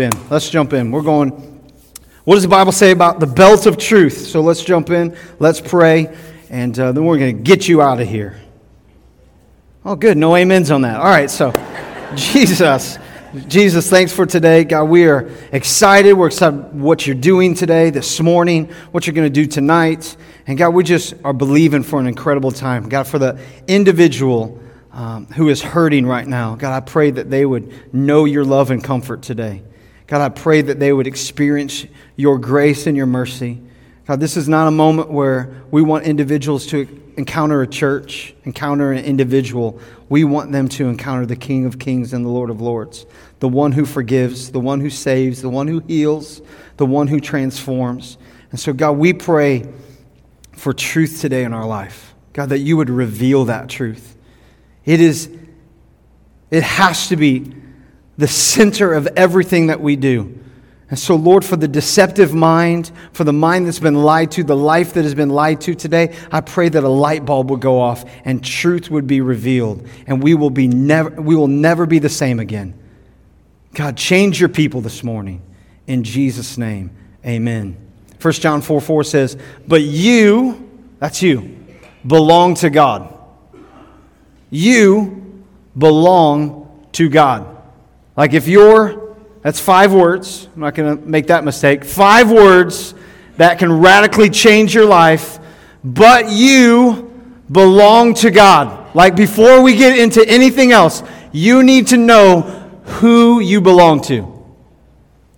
in. Let's jump in. We're going. What does the Bible say about the belt of truth? So let's jump in. Let's pray, and uh, then we're going to get you out of here. Oh, good. No amens on that. All right. So, Jesus, Jesus, thanks for today, God. We are excited. We're excited what you're doing today, this morning, what you're going to do tonight, and God, we just are believing for an incredible time. God, for the individual. Um, who is hurting right now. God, I pray that they would know your love and comfort today. God, I pray that they would experience your grace and your mercy. God, this is not a moment where we want individuals to encounter a church, encounter an individual. We want them to encounter the King of Kings and the Lord of Lords, the one who forgives, the one who saves, the one who heals, the one who transforms. And so, God, we pray for truth today in our life. God, that you would reveal that truth. It is, it has to be the center of everything that we do. And so, Lord, for the deceptive mind, for the mind that's been lied to, the life that has been lied to today, I pray that a light bulb would go off and truth would be revealed, and we will, be never, we will never be the same again. God, change your people this morning. In Jesus' name, amen. 1 John 4 4 says, But you, that's you, belong to God. You belong to God. Like if you're, that's five words. I'm not going to make that mistake. Five words that can radically change your life, but you belong to God. Like before we get into anything else, you need to know who you belong to.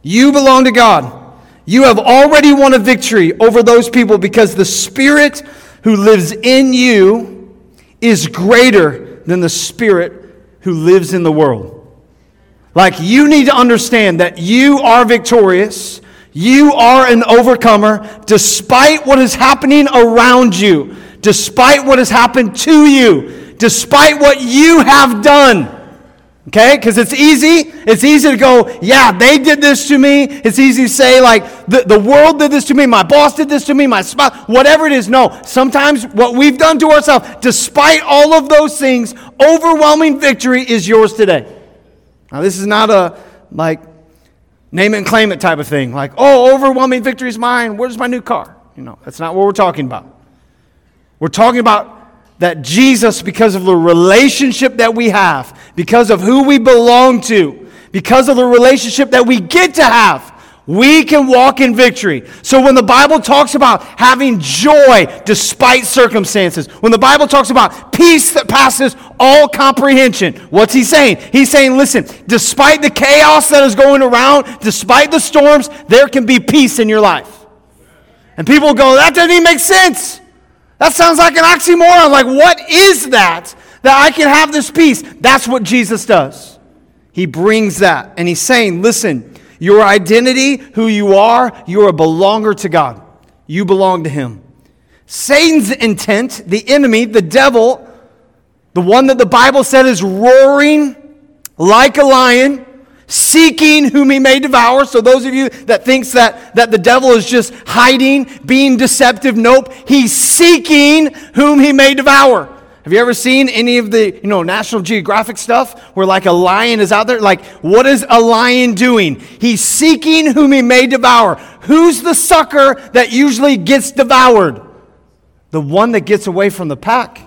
You belong to God. You have already won a victory over those people because the Spirit who lives in you is greater than the Spirit who lives in the world. Like, you need to understand that you are victorious. You are an overcomer despite what is happening around you, despite what has happened to you, despite what you have done. Okay? Because it's easy. It's easy to go, yeah, they did this to me. It's easy to say, like, the, the world did this to me, my boss did this to me, my spouse, whatever it is. No. Sometimes what we've done to ourselves, despite all of those things, overwhelming victory is yours today. Now, this is not a like name and claim it type of thing. Like, oh, overwhelming victory is mine. Where's my new car? You know, that's not what we're talking about. We're talking about that Jesus, because of the relationship that we have, because of who we belong to, because of the relationship that we get to have, we can walk in victory. So when the Bible talks about having joy despite circumstances, when the Bible talks about peace that passes all comprehension, what's he saying? He's saying, listen, despite the chaos that is going around, despite the storms, there can be peace in your life. And people go, that doesn't even make sense. That sounds like an oxymoron. Like, what is that? That I can have this peace. That's what Jesus does. He brings that. And he's saying, listen, your identity, who you are, you're a belonger to God. You belong to Him. Satan's intent, the enemy, the devil, the one that the Bible said is roaring like a lion, seeking whom he may devour. So those of you that thinks that, that the devil is just hiding, being deceptive, nope. He's seeking whom he may devour. Have you ever seen any of the, you know, National Geographic stuff where like a lion is out there? Like, what is a lion doing? He's seeking whom he may devour. Who's the sucker that usually gets devoured? The one that gets away from the pack.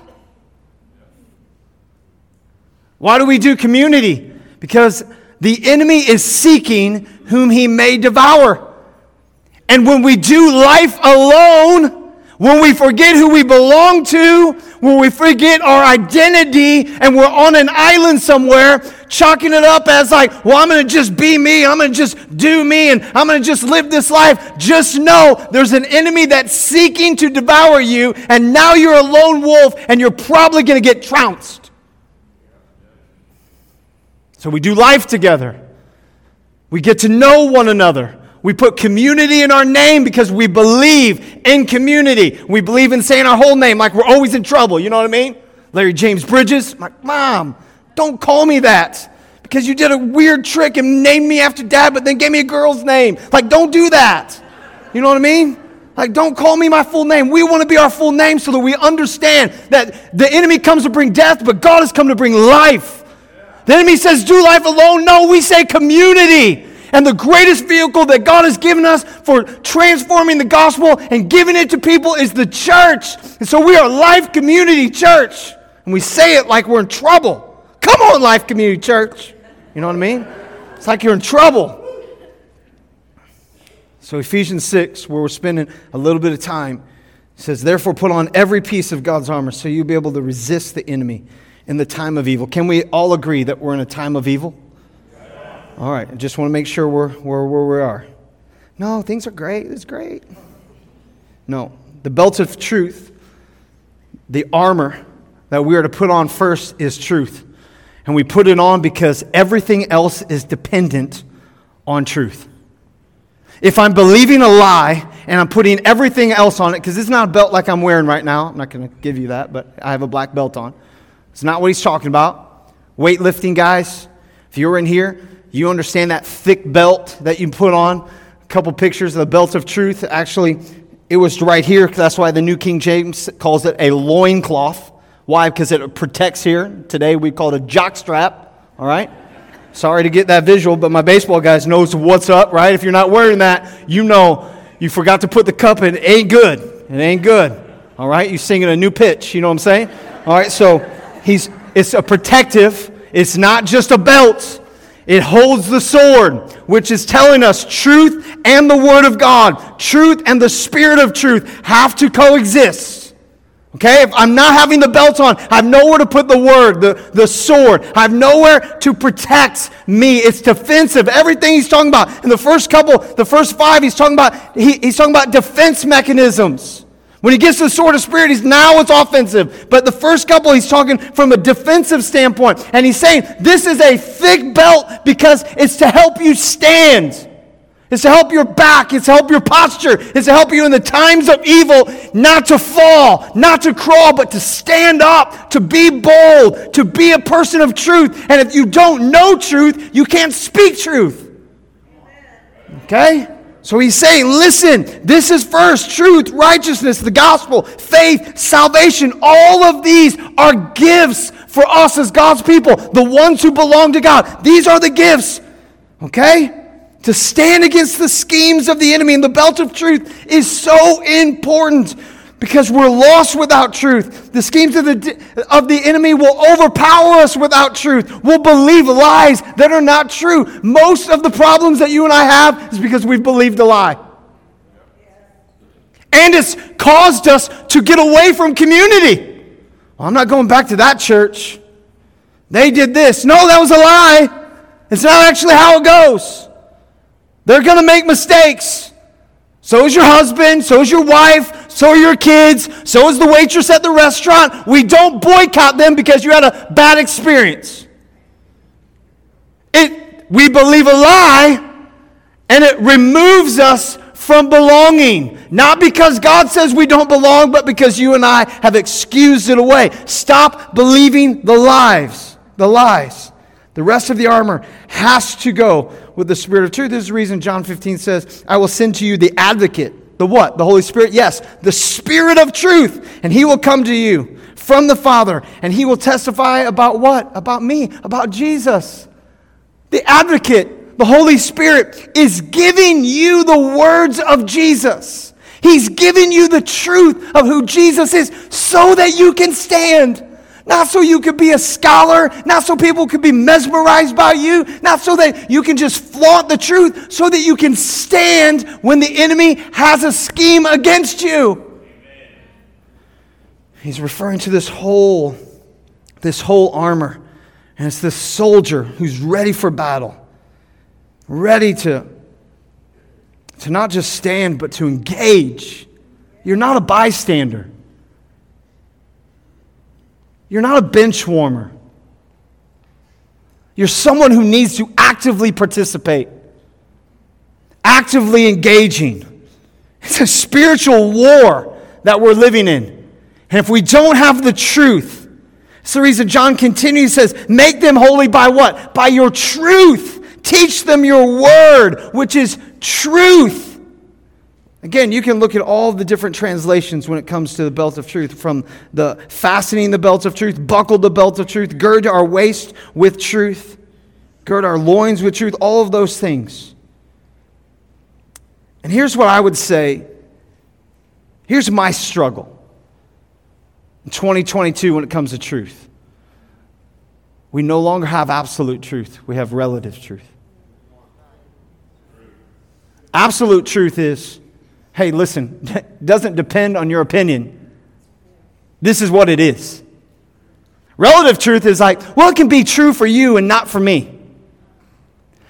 Why do we do community? Because the enemy is seeking whom he may devour. And when we do life alone, when we forget who we belong to, when we forget our identity and we're on an island somewhere, chalking it up as like, well, I'm going to just be me, I'm going to just do me, and I'm going to just live this life, just know there's an enemy that's seeking to devour you, and now you're a lone wolf and you're probably going to get trounced. So we do life together. We get to know one another. We put community in our name because we believe in community. We believe in saying our whole name like we're always in trouble. You know what I mean? Larry James Bridges. I'm like, Mom, don't call me that because you did a weird trick and named me after dad, but then gave me a girl's name. Like, don't do that. You know what I mean? Like, don't call me my full name. We want to be our full name so that we understand that the enemy comes to bring death, but God has come to bring life. The enemy says, do life alone. No, we say community. And the greatest vehicle that God has given us for transforming the gospel and giving it to people is the church. And so we are Life Community Church. And we say it like we're in trouble. Come on, Life Community Church. You know what I mean? It's like you're in trouble. So, Ephesians 6, where we're spending a little bit of time, says, Therefore, put on every piece of God's armor so you'll be able to resist the enemy in the time of evil. Can we all agree that we're in a time of evil? All right, just want to make sure we're, we're where we are. No, things are great. It's great. No, the belt of truth, the armor that we are to put on first is truth. And we put it on because everything else is dependent on truth. If I'm believing a lie and I'm putting everything else on it, because it's not a belt like I'm wearing right now, I'm not going to give you that, but I have a black belt on. It's not what he's talking about. Weightlifting guys, if you're in here, you understand that thick belt that you put on. A couple pictures of the belt of truth. Actually, it was right here. That's why the New King James calls it a loincloth. Why? Because it protects here. Today we call it a jock strap. All right? Sorry to get that visual, but my baseball guys knows what's up, right? If you're not wearing that, you know you forgot to put the cup in. It ain't good. It ain't good. All right? You're singing a new pitch. You know what I'm saying? All right, so he's it's a protective. It's not just a belt. It holds the sword, which is telling us truth and the word of God, truth and the spirit of truth have to coexist. Okay, if I'm not having the belt on, I have nowhere to put the word, the, the sword. I have nowhere to protect me. It's defensive. Everything he's talking about. In the first couple, the first five, he's talking about, he, he's talking about defense mechanisms. When he gets the sword of spirit, he's now it's offensive. But the first couple, he's talking from a defensive standpoint. And he's saying this is a thick belt because it's to help you stand. It's to help your back. It's to help your posture. It's to help you in the times of evil not to fall, not to crawl, but to stand up, to be bold, to be a person of truth. And if you don't know truth, you can't speak truth. Okay? So he's saying, listen, this is first truth, righteousness, the gospel, faith, salvation. All of these are gifts for us as God's people, the ones who belong to God. These are the gifts. Okay? To stand against the schemes of the enemy and the belt of truth is so important because we're lost without truth. The schemes of the, of the enemy will overpower us without truth. We'll believe lies that are not true. Most of the problems that you and I have is because we've believed a lie. And it's caused us to get away from community. Well, I'm not going back to that church. They did this. No, that was a lie. It's not actually how it goes. They're going to make mistakes. So is your husband, so is your wife, so are your kids, so is the waitress at the restaurant. We don't boycott them because you had a bad experience. It, we believe a lie and it removes us from belonging. Not because God says we don't belong, but because you and I have excused it away. Stop believing the lies, the lies. The rest of the armor has to go with the Spirit of truth. This is the reason John 15 says, I will send to you the advocate. The what? The Holy Spirit? Yes, the Spirit of truth. And he will come to you from the Father, and he will testify about what? About me, about Jesus. The advocate, the Holy Spirit, is giving you the words of Jesus. He's giving you the truth of who Jesus is so that you can stand. Not so you could be a scholar, not so people could be mesmerized by you, not so that you can just flaunt the truth, so that you can stand when the enemy has a scheme against you. He's referring to this whole this whole armor. And it's this soldier who's ready for battle, ready to, to not just stand, but to engage. You're not a bystander. You're not a bench warmer. You're someone who needs to actively participate, actively engaging. It's a spiritual war that we're living in. And if we don't have the truth, it's the reason John continues, says, Make them holy by what? By your truth. Teach them your word, which is truth. Again, you can look at all the different translations when it comes to the belt of truth from the fastening the belt of truth, buckle the belt of truth, gird our waist with truth, gird our loins with truth, all of those things. And here's what I would say here's my struggle in 2022 when it comes to truth. We no longer have absolute truth, we have relative truth. Absolute truth is hey, listen, doesn't depend on your opinion. This is what it is. Relative truth is like, well, it can be true for you and not for me.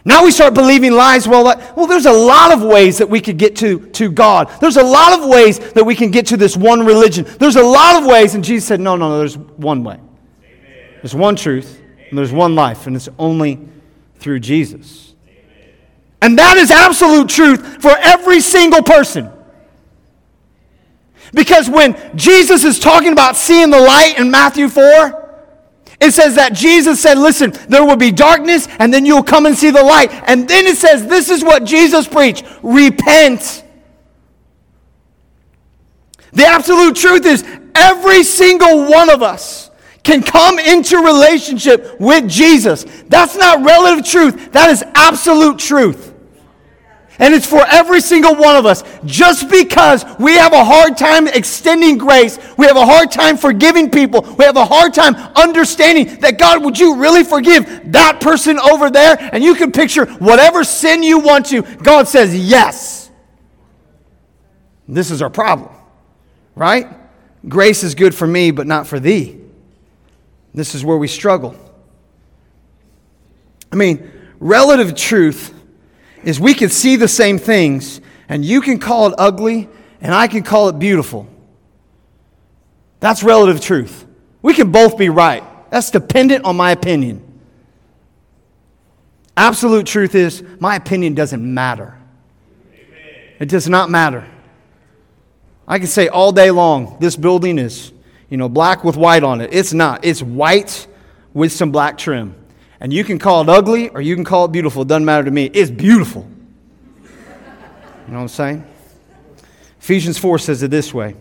Now we start believing lies. Well, well, there's a lot of ways that we could get to, to God. There's a lot of ways that we can get to this one religion. There's a lot of ways. And Jesus said, no, no, no, there's one way. Amen. There's one truth, and there's one life, and it's only through Jesus. Amen. And that is absolute truth for every single person. Because when Jesus is talking about seeing the light in Matthew 4, it says that Jesus said, Listen, there will be darkness, and then you'll come and see the light. And then it says, This is what Jesus preached repent. The absolute truth is, every single one of us can come into relationship with Jesus. That's not relative truth, that is absolute truth. And it's for every single one of us. Just because we have a hard time extending grace, we have a hard time forgiving people, we have a hard time understanding that God, would you really forgive that person over there? And you can picture whatever sin you want to. God says, yes. This is our problem, right? Grace is good for me, but not for thee. This is where we struggle. I mean, relative truth is we can see the same things, and you can call it ugly, and I can call it beautiful. That's relative truth. We can both be right. That's dependent on my opinion. Absolute truth is my opinion doesn't matter. It does not matter. I can say all day long, this building is, you know, black with white on it. It's not. It's white with some black trim. And you can call it ugly or you can call it beautiful. It doesn't matter to me. It's beautiful. You know what I'm saying? Ephesians 4 says it this way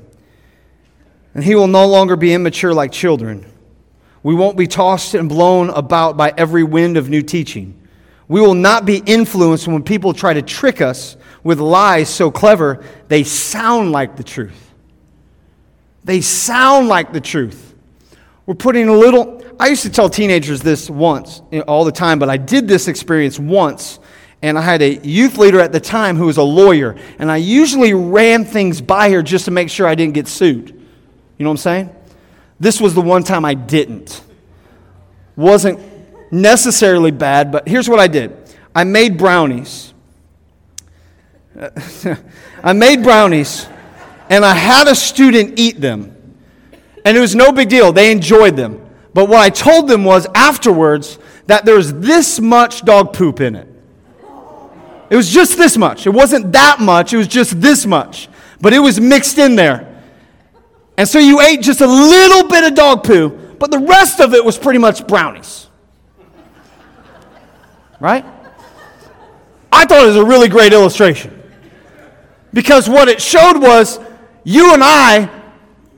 And he will no longer be immature like children. We won't be tossed and blown about by every wind of new teaching. We will not be influenced when people try to trick us with lies so clever they sound like the truth. They sound like the truth. We're putting a little, I used to tell teenagers this once, you know, all the time, but I did this experience once. And I had a youth leader at the time who was a lawyer. And I usually ran things by her just to make sure I didn't get sued. You know what I'm saying? This was the one time I didn't. Wasn't necessarily bad, but here's what I did I made brownies. I made brownies, and I had a student eat them. And it was no big deal. They enjoyed them. But what I told them was afterwards that there's this much dog poop in it. It was just this much. It wasn't that much, it was just this much. But it was mixed in there. And so you ate just a little bit of dog poo, but the rest of it was pretty much brownies. Right? I thought it was a really great illustration. Because what it showed was you and I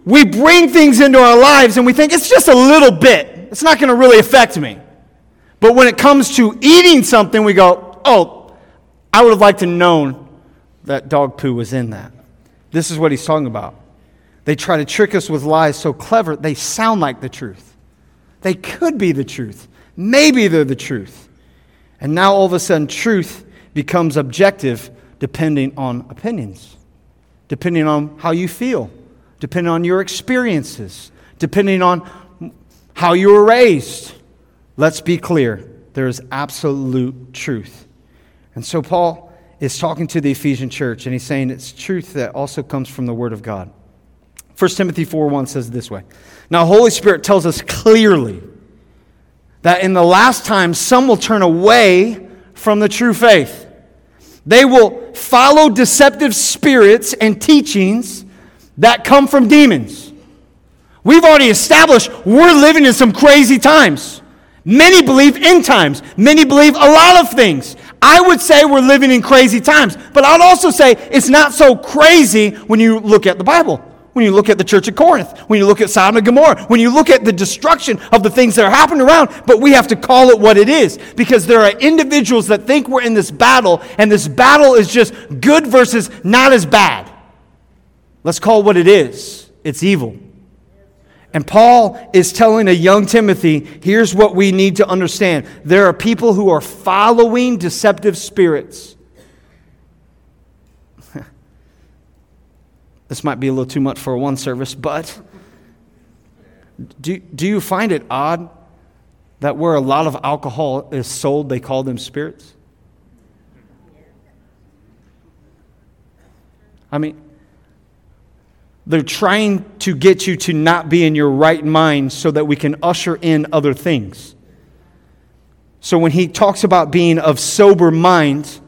we bring things into our lives and we think it's just a little bit. It's not going to really affect me. But when it comes to eating something, we go, oh, I would have liked to known that dog poo was in that. This is what he's talking about. They try to trick us with lies so clever, they sound like the truth. They could be the truth. Maybe they're the truth. And now all of a sudden, truth becomes objective depending on opinions, depending on how you feel depending on your experiences, depending on how you were raised. Let's be clear there is absolute truth. And so Paul is talking to the Ephesian church, and he's saying it's truth that also comes from the Word of God. 1 Timothy 4 1 says this way Now, Holy Spirit tells us clearly that in the last time, some will turn away from the true faith. They will follow deceptive spirits and teachings that come from demons. We've already established we're living in some crazy times. Many believe in times, many believe a lot of things. I would say we're living in crazy times, but I'd also say it's not so crazy when you look at the Bible. When you look at the church at Corinth, when you look at Sodom and Gomorrah, when you look at the destruction of the things that are happening around, but we have to call it what it is because there are individuals that think we're in this battle and this battle is just good versus not as bad. Let's call what it is it's evil. And Paul is telling a young Timothy here's what we need to understand there are people who are following deceptive spirits. This might be a little too much for one service, but do, do you find it odd that where a lot of alcohol is sold, they call them spirits? I mean, they're trying to get you to not be in your right mind so that we can usher in other things. So when he talks about being of sober mind,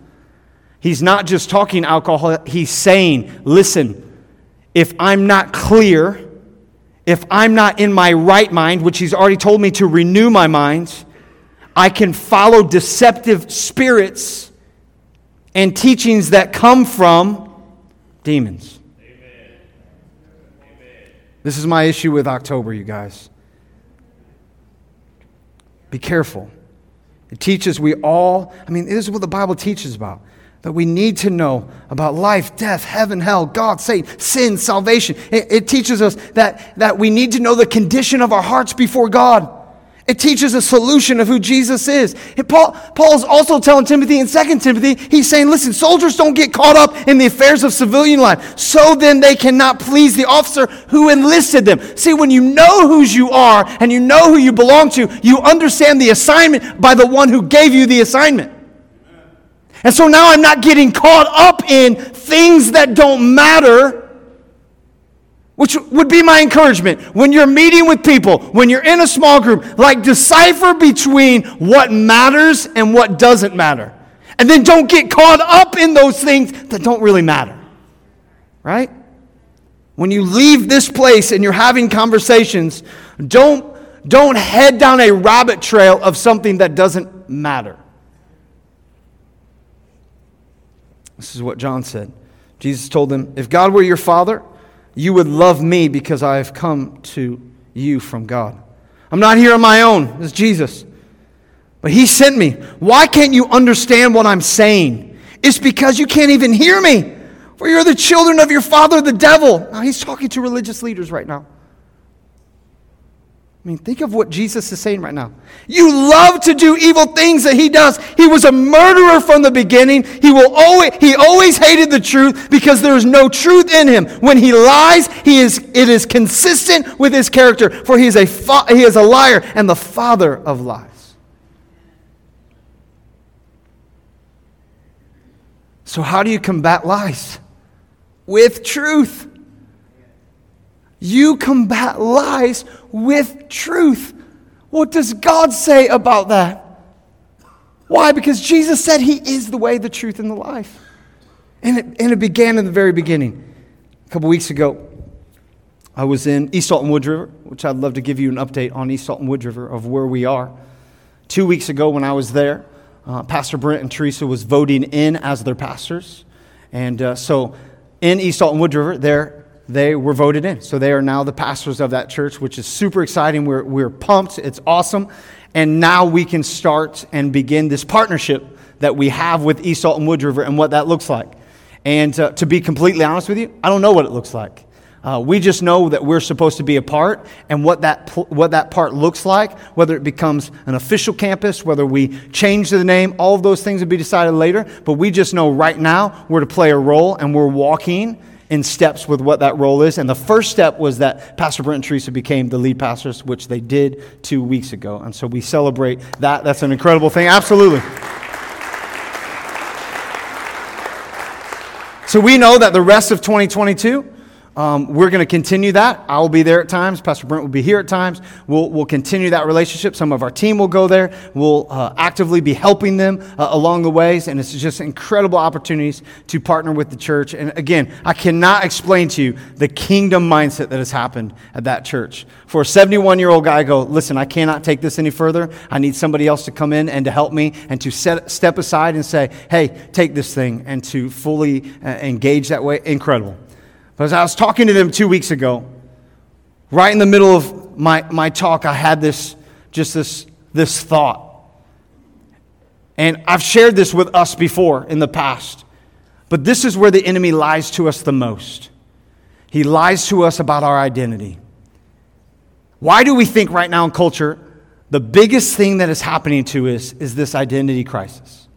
he's not just talking alcohol, he's saying, listen, if I'm not clear, if I'm not in my right mind, which he's already told me to renew my mind, I can follow deceptive spirits and teachings that come from demons. This is my issue with October, you guys. Be careful. It teaches we all, I mean, this is what the Bible teaches about that we need to know about life, death, heaven, hell, God, Satan, sin, salvation. It, it, teaches us that, that we need to know the condition of our hearts before God. It teaches a solution of who Jesus is. Paul, Paul's also telling Timothy in 2 Timothy, he's saying, listen, soldiers don't get caught up in the affairs of civilian life. So then they cannot please the officer who enlisted them. See, when you know whose you are and you know who you belong to, you understand the assignment by the one who gave you the assignment. And so now I'm not getting caught up in things that don't matter, which would be my encouragement. When you're meeting with people, when you're in a small group, like decipher between what matters and what doesn't matter. And then don't get caught up in those things that don't really matter. Right? When you leave this place and you're having conversations, don't, don't head down a rabbit trail of something that doesn't matter. This is what John said. Jesus told them, If God were your father, you would love me because I have come to you from God. I'm not here on my own. It's Jesus. But he sent me. Why can't you understand what I'm saying? It's because you can't even hear me. For you're the children of your father, the devil. Now, he's talking to religious leaders right now. I mean, think of what Jesus is saying right now. You love to do evil things that he does. He was a murderer from the beginning. He will always he always hated the truth because there is no truth in him. When he lies, he is it is consistent with his character, for he is a fa- he is a liar and the father of lies. So how do you combat lies? With truth. You combat lies with truth. What does God say about that? Why? Because Jesus said He is the way, the truth, and the life. And it, and it began in the very beginning. A couple weeks ago, I was in East Alton Wood River, which I'd love to give you an update on East Alton Wood River of where we are. Two weeks ago, when I was there, uh, Pastor Brent and Teresa was voting in as their pastors. And uh, so in East Alton Wood River, there they were voted in. So they are now the pastors of that church, which is super exciting. We're, we're pumped. It's awesome. And now we can start and begin this partnership that we have with East Alton Wood River and what that looks like. And uh, to be completely honest with you, I don't know what it looks like. Uh, we just know that we're supposed to be a part, and what that, pl- what that part looks like, whether it becomes an official campus, whether we change the name, all of those things will be decided later. But we just know right now we're to play a role, and we're walking in steps with what that role is. And the first step was that Pastor Brent and Teresa became the lead pastors, which they did two weeks ago. And so we celebrate that. That's an incredible thing. Absolutely. So we know that the rest of 2022 um, we're going to continue that. I will be there at times. Pastor Brent will be here at times. We'll, we'll continue that relationship. Some of our team will go there. We'll uh, actively be helping them uh, along the ways. And it's just incredible opportunities to partner with the church. And again, I cannot explain to you the kingdom mindset that has happened at that church. For a 71 year old guy, go, listen, I cannot take this any further. I need somebody else to come in and to help me and to set, step aside and say, hey, take this thing and to fully uh, engage that way. Incredible. As I was talking to them two weeks ago, right in the middle of my, my talk, I had this just this, this thought. And I've shared this with us before in the past. But this is where the enemy lies to us the most. He lies to us about our identity. Why do we think right now in culture the biggest thing that is happening to us is this identity crisis?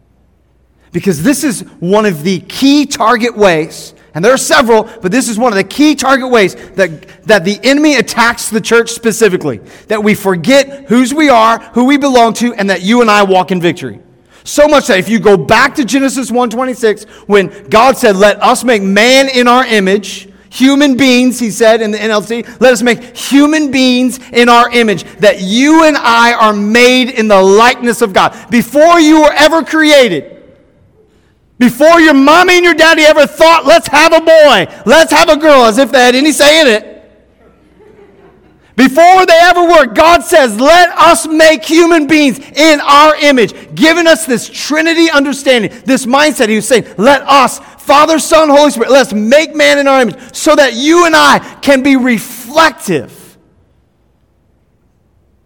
Because this is one of the key target ways, and there are several, but this is one of the key target ways that, that the enemy attacks the church specifically. That we forget whose we are, who we belong to, and that you and I walk in victory. So much that if you go back to Genesis 1:26, when God said, Let us make man in our image, human beings, he said in the NLT, let us make human beings in our image, that you and I are made in the likeness of God. Before you were ever created, before your mommy and your daddy ever thought, let's have a boy, let's have a girl, as if they had any say in it. Before they ever were, God says, let us make human beings in our image, giving us this Trinity understanding, this mindset. He was saying, let us, Father, Son, Holy Spirit, let's make man in our image so that you and I can be reflective.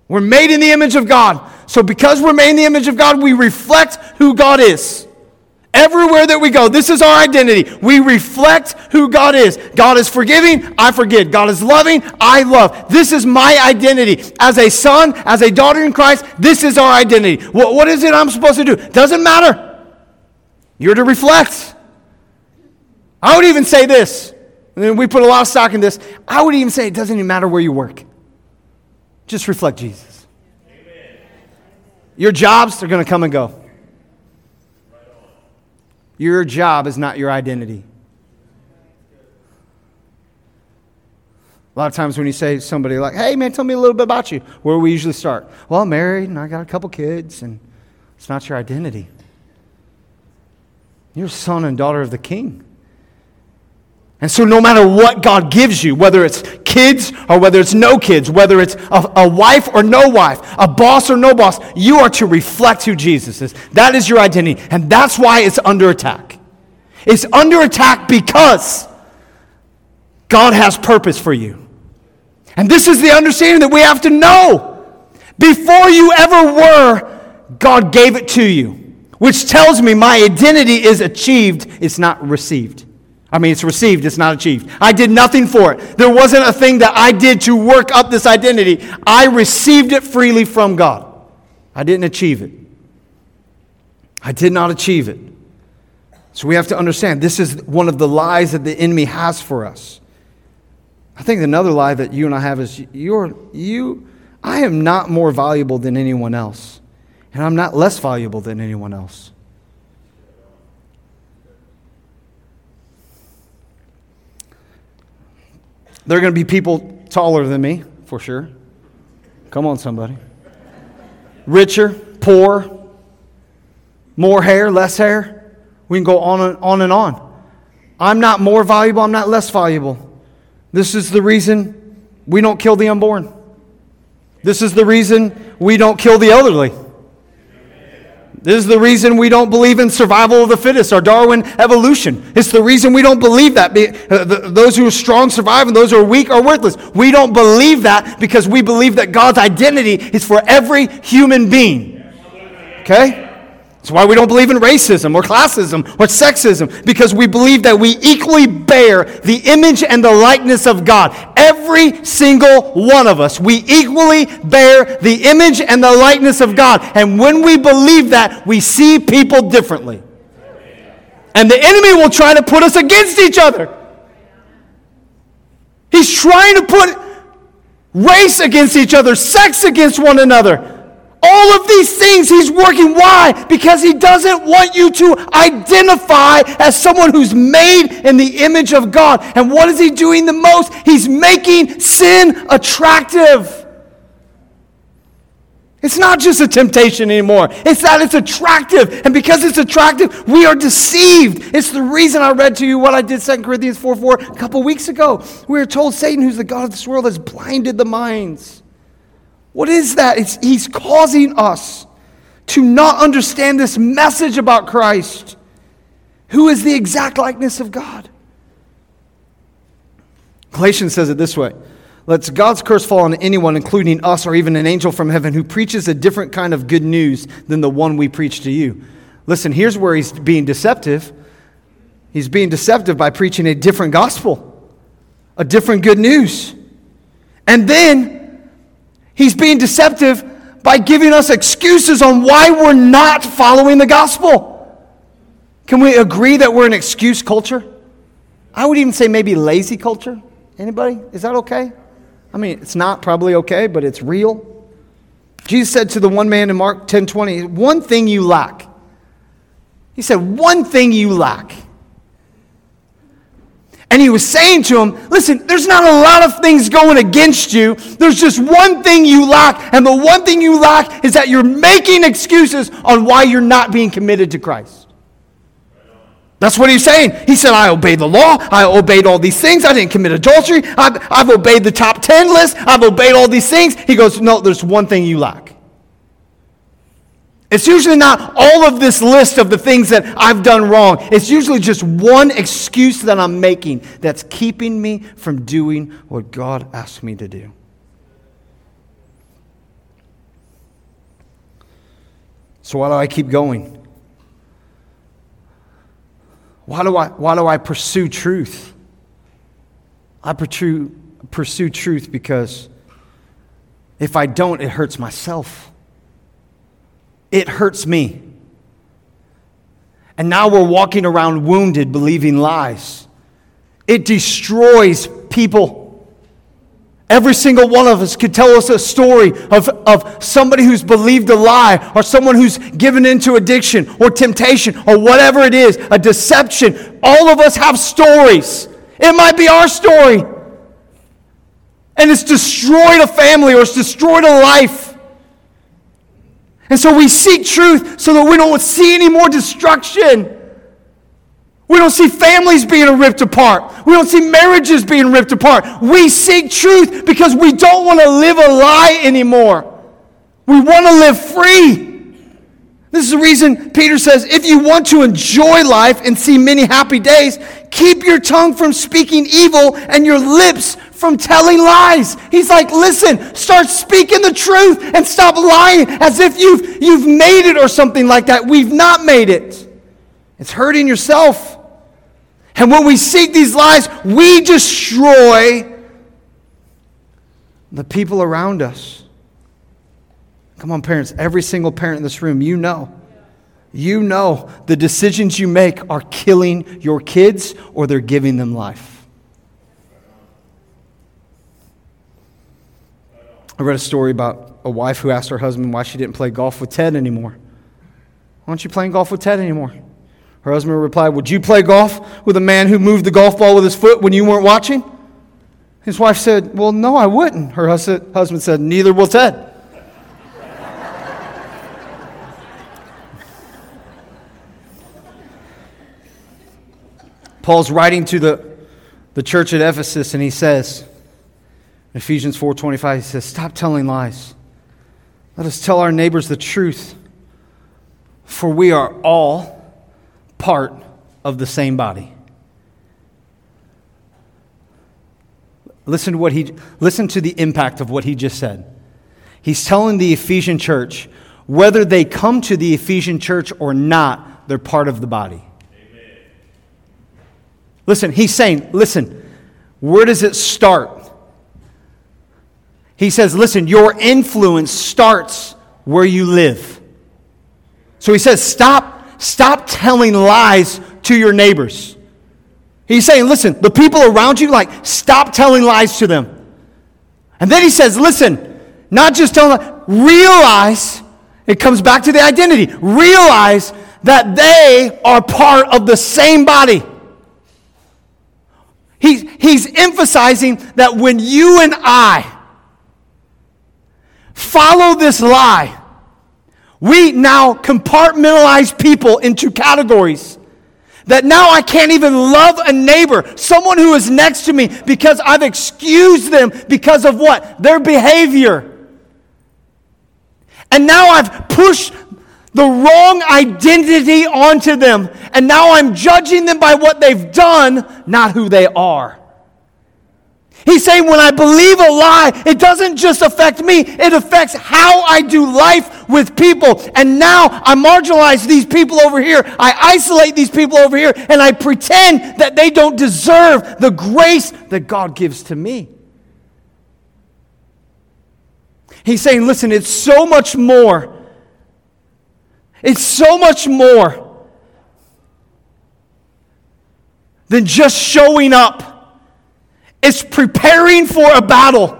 We're made in the image of God. So because we're made in the image of God, we reflect who God is. Everywhere that we go, this is our identity. We reflect who God is. God is forgiving, I forgive. God is loving, I love. This is my identity. As a son, as a daughter in Christ, this is our identity. What, what is it I'm supposed to do? Doesn't matter. You're to reflect. I would even say this, and we put a lot of stock in this. I would even say it doesn't even matter where you work. Just reflect Jesus. Amen. Your jobs, they're going to come and go. Your job is not your identity. A lot of times when you say somebody like, hey man, tell me a little bit about you, where we usually start? Well, I'm married and I got a couple kids, and it's not your identity. You're son and daughter of the king. And so, no matter what God gives you, whether it's kids or whether it's no kids, whether it's a, a, wife or no wife, a boss or no boss, you are to reflect who Jesus is. That is your identity. And that's why it's under attack. It's under attack because God has purpose for you. And this is the understanding that we have to know. Before you ever were, God gave it to you, which tells me my identity is achieved, it's not received. I mean, it's received, it's not achieved. I did nothing for it. There wasn't a thing that I did to work up this identity. I received it freely from God. I didn't achieve it. I did not achieve it. So we have to understand this is one of the lies that the enemy has for us. I think another lie that you and I have is you're, you, I am not more valuable than anyone else, and I'm not less valuable than anyone else. There are going to be people taller than me, for sure. Come on, somebody. Richer, poor, more hair, less hair. We can go on and on and on. I'm not more valuable, I'm not less valuable. This is the reason we don't kill the unborn. This is the reason we don't kill the elderly. This is the reason we don't believe in survival of the fittest or Darwin evolution. It's the reason we don't believe that. Uh, those who are strong survive and those who are weak are worthless. We don't believe that because we believe that God's identity is for every human being. Okay? That's why we don't believe in racism or classism or sexism, because we believe that we equally bear the image and the likeness of God. Every single one of us, we equally bear the image and the likeness of God. And when we believe that, we see people differently. And the enemy will try to put us against each other. He's trying to put race against each other, sex against one another. All of these things he's working. Why? Because he doesn't want you to identify as someone who's made in the image of God. And what is he doing the most? He's making sin attractive. It's not just a temptation anymore. It's that it's attractive. And because it's attractive, we are deceived. It's the reason I read to you what I did 2 Corinthians 4 4 a couple weeks ago. We were told Satan, who's the God of this world, has blinded the minds what is that? It's, he's causing us to not understand this message about Christ, who is the exact likeness of God. Galatians says it this way Let's God's curse fall on anyone, including us or even an angel from heaven, who preaches a different kind of good news than the one we preach to you. Listen, here's where he's being deceptive. He's being deceptive by preaching a different gospel, a different good news. And then he's being deceptive by giving us excuses on why we're not following the gospel. Can we agree that we're an excuse culture? I would even say maybe lazy culture. Anybody? Is that okay? I mean, it's not probably okay, but it's real. Jesus said to the one man in Mark 10 20, one thing you lack. He said, one thing you lack. And he was saying to him, Listen, there's not a lot of things going against you. There's just one thing you lack. And the one thing you lack is that you're making excuses on why you're not being committed to Christ. That's what he's saying. He said, I obeyed the law. I obeyed all these things. I didn't commit adultery. I've, I've obeyed the top 10 list. I've obeyed all these things. He goes, No, there's one thing you lack. It's usually not all of this list of the things that I've done wrong. It's usually just one excuse that I'm making that's keeping me from doing what God asked me to do. So, why do I keep going? Why do I, why do I pursue truth? I pursue, pursue truth because if I don't, it hurts myself. It hurts me. And now we're walking around wounded, believing lies. It destroys people. Every single one of us could tell us a story of, of somebody who's believed a lie or someone who's given into addiction or temptation or whatever it is, a deception. All of us have stories. It might be our story. And it's destroyed a family or it's destroyed a life. And so we seek truth so that we don't see any more destruction. We don't see families being ripped apart. We don't see marriages being ripped apart. We seek truth because we don't want to live a lie anymore. We want to live free. This is the reason Peter says if you want to enjoy life and see many happy days, keep your tongue from speaking evil and your lips from telling lies. He's like, listen, start speaking the truth and stop lying as if you've, you've made it or something like that. We've not made it. It's hurting yourself. And when we seek these lies, we destroy the people around us. Come on, parents, every single parent in this room, you know. You know the decisions you make are killing your kids or they're giving them life. I read a story about a wife who asked her husband why she didn't play golf with Ted anymore. Why aren't you playing golf with Ted anymore? Her husband replied, Would you play golf with a man who moved the golf ball with his foot when you weren't watching? His wife said, Well, no, I wouldn't. Her husband said, Neither will Ted. Paul's writing to the, the church at Ephesus and he says, Ephesians 4:25 he says, "Stop telling lies. Let us tell our neighbors the truth, for we are all part of the same body. Listen to what he listen to the impact of what he just said. He's telling the Ephesian church whether they come to the Ephesian church or not, they're part of the body. Listen, he's saying, listen, where does it start? He says, listen, your influence starts where you live. So he says, stop stop telling lies to your neighbors. He's saying, listen, the people around you, like, stop telling lies to them. And then he says, listen, not just tell them, realize, it comes back to the identity, realize that they are part of the same body. He's, he's emphasizing that when you and I follow this lie, we now compartmentalize people into categories. That now I can't even love a neighbor, someone who is next to me, because I've excused them because of what? Their behavior. And now I've pushed the wrong identity onto them. And now I'm judging them by what they've done, not who they are. He's saying when I believe a lie, it doesn't just affect me, it affects how I do life with people. And now I marginalize these people over here, I isolate these people over here, and I pretend that they don't deserve the grace that God gives to me. He's saying, listen, it's so much more. It's so much more than just showing up. It's preparing for a battle.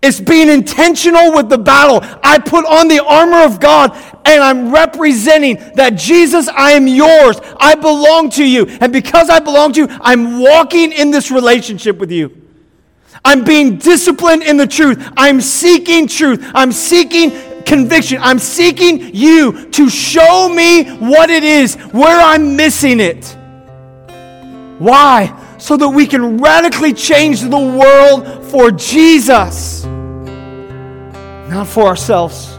It's being intentional with the battle. I put on the armor of God and I'm representing that Jesus, I am yours. I belong to you. And because I belong to you, I'm walking in this relationship with you. I'm being disciplined in the truth. I'm seeking truth. I'm seeking conviction. I'm seeking you to show me what it is, where I'm missing it. Why? so that we can radically change the world for Jesus. Not for ourselves,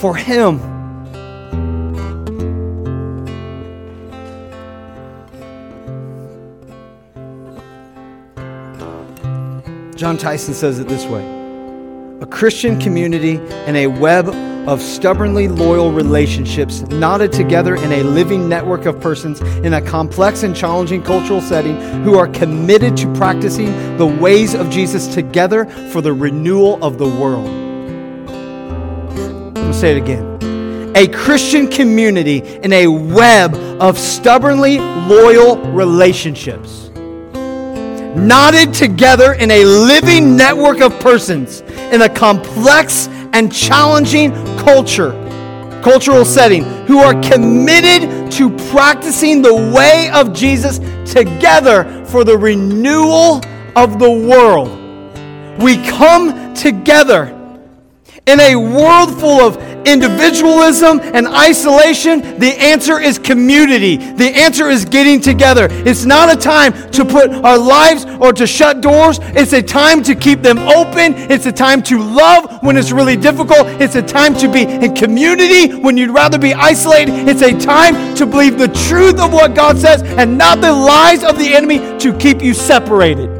for Him. Jon Tyson says it this way A Christian community and a web of stubbornly loyal relationships knotted together in a living network of persons in a complex and challenging cultural setting who are committed to practicing the ways of Jesus together for the renewal of the world. I'm going to say it again. A Christian community in a web of stubbornly loyal relationships knotted together in a living network of persons in a complex and challenging culture, cultural setting, who are committed to practicing the way of Jesus together for the renewal of the world. We come together in a world full of individualism and isolation, the answer is community. The answer is getting together. It's not a time to put our lives or to shut doors. It's a time to keep them open. It's a time to love when it's really difficult. It's a time to be in community when you'd rather be isolated. It's a time to believe the truth of what God says and not the lies of the enemy to keep you separated.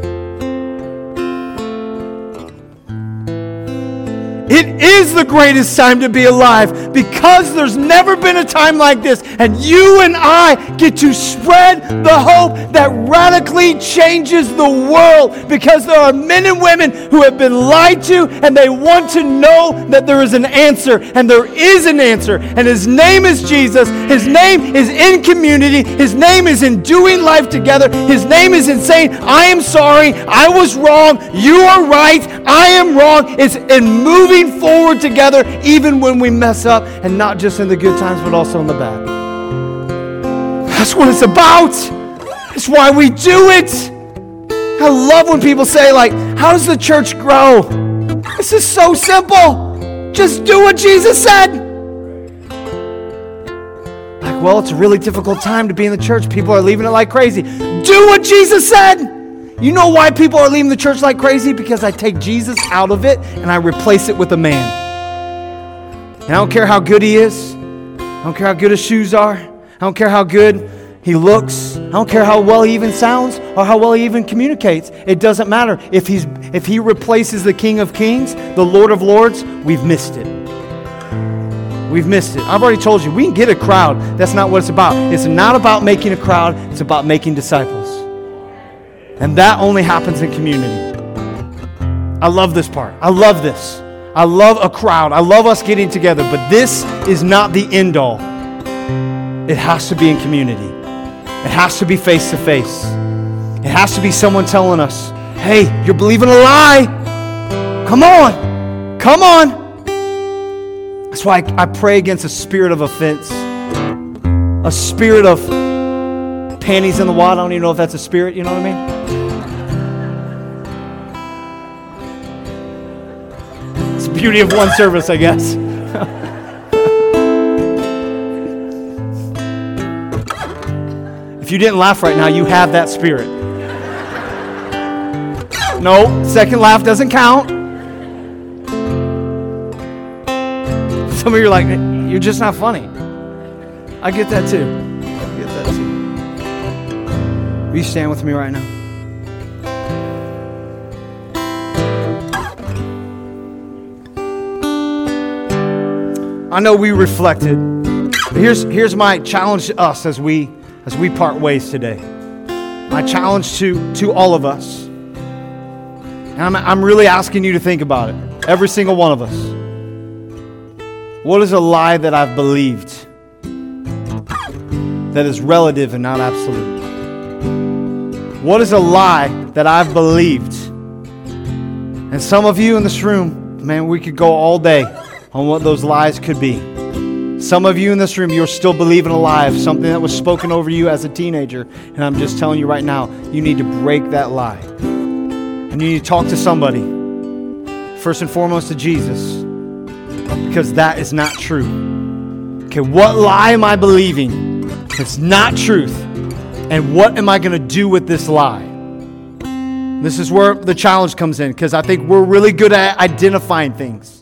It is the greatest time to be alive because there's never been a time like this. And you and I get to spread the hope that radically changes the world because there are men and women who have been lied to and they want to know that there is an answer. And there is an answer. And his name is Jesus. His name is in community. His name is in doing life together. His name is in saying, I am sorry. I was wrong. You are right. I am wrong. It's in moving moving forward together even when we mess up, and not just in the good times, but also in the bad. That's what it's about. That's why we do it. I love when people say, like, how does the church grow? This is so simple. Just do what Jesus said. Like, well, it's a really difficult time to be in the church. People are leaving it like crazy. Do what Jesus said. You know why people are leaving the church like crazy? Because I take Jesus out of it and I replace it with a man. And I don't care how good he is. I don't care how good his shoes are. I don't care how good he looks. I don't care how well he even sounds or how well he even communicates. It doesn't matter. If, he's, if he replaces the King of Kings, the Lord of Lords, we've missed it. We've missed it. I've already told you, we can get a crowd. That's not what it's about. It's not about making a crowd, it's about making disciples. And that only happens in community. I love this part. I love this. I love a crowd. I love us getting together, but this is not the end all. It has to be in community, it has to be face to face. It has to be someone telling us, hey, you're believing a lie. Come on. Come on. That's why I, I pray against a spirit of offense, a spirit of panties in the water. I don't even know if that's a spirit, you know what I mean? Beauty of one service, I guess. if you didn't laugh right now, you have that spirit. No, second laugh doesn't count. Some of you are like, you're just not funny. I get that too. I get that too. Will you stand with me right now? I know we reflected. Here's, here's my challenge to us as we, as we part ways today. My challenge to, to all of us. And I'm, I'm really asking you to think about it, every single one of us. What is a lie that I've believed that is relative and not absolute? What is a lie that I've believed? And some of you in this room, man, we could go all day on what those lies could be. Some of you in this room, you're still believing a lie of something that was spoken over you as a teenager. And I'm just telling you right now, you need to break that lie. And you need to talk to somebody. First and foremost to Jesus. Because that is not true. Okay, what lie am I believing? It's not truth. And what am I going to do with this lie? This is where the challenge comes in because I think we're really good at identifying things.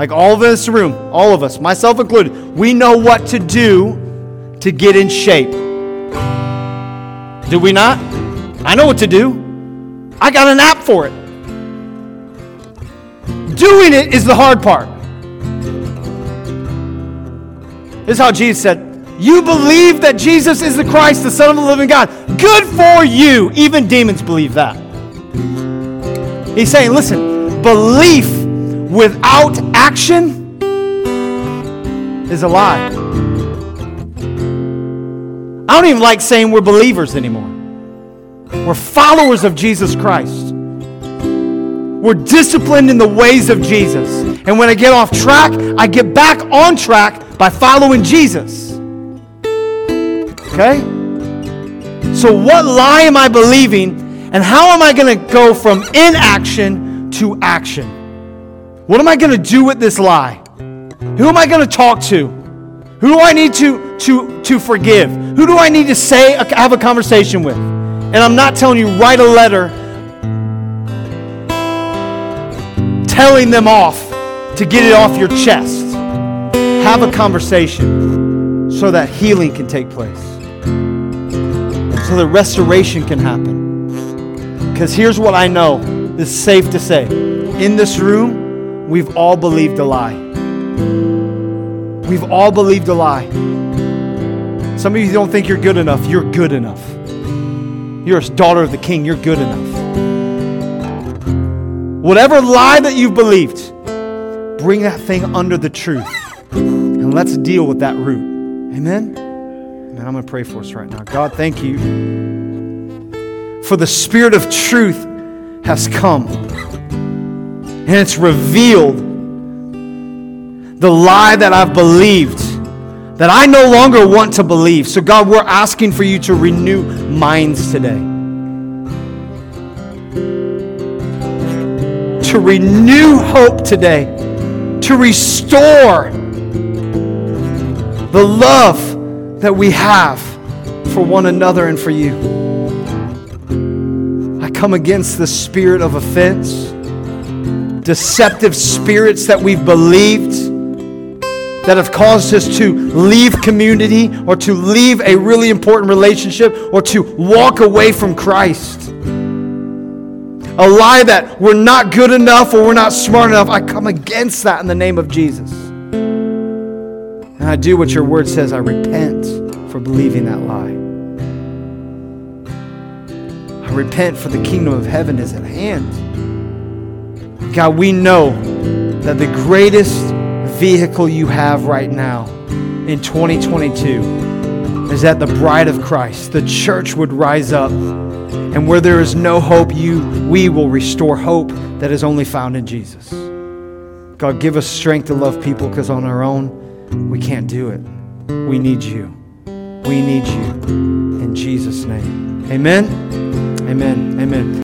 Like all of this room, all of us, myself included, we know what to do to get in shape. Do we not? I know what to do. I got an app for it. Doing it is the hard part. This is how Jesus said, You believe that Jesus is the Christ, the Son of the living God. Good for you. Even demons believe that. He's saying, Listen, belief without action is a lie. I don't even like saying we're believers anymore. We're followers of Jesus Christ. We're disciplined in the ways of Jesus. And when I get off track, I get back on track by following Jesus. Okay? So, what lie am I believing? And how am I going to go from inaction to action? What am I going to do with this lie? Who am I going to talk to? Who do I need to, to, to forgive? Who do I need to say, uh, have a conversation with? And I'm not telling you, write a letter telling them off to get it off your chest. Have a conversation so that healing can take place, so that restoration can happen. Because here's what I know is safe to say in this room, We've all believed a lie. We've all believed a lie. Some of you don't think you're good enough. You're good enough. You're a daughter of the king. You're good enough. Whatever lie that you've believed, bring that thing under the truth. And let's deal with that root. Amen? And I'm going to pray for us right now. God, thank you for the spirit of truth has come and it's revealed the lie that I've believed that I no longer want to believe. So, God, we're asking for you to renew minds today. To renew hope today. To restore the love that we have for one another and for you. I come against the spirit of offense deceptive spirits that we've believed that have caused us to leave community or to leave a really important relationship or to walk away from Christ. A lie that we're not good enough or we're not smart enough. I come against that in the name of Jesus. And I do what your word says. I repent for believing that lie. I repent for the kingdom of heaven is at hand. God, we know that the greatest vehicle you have right now in 2022 is that the bride of Christ, the church would rise up. And where there is no hope, you we will restore hope that is only found in Jesus. God, give us strength to love people because on our own, we can't do it. We need you. We need you. In Jesus' name. Amen. Amen. Amen.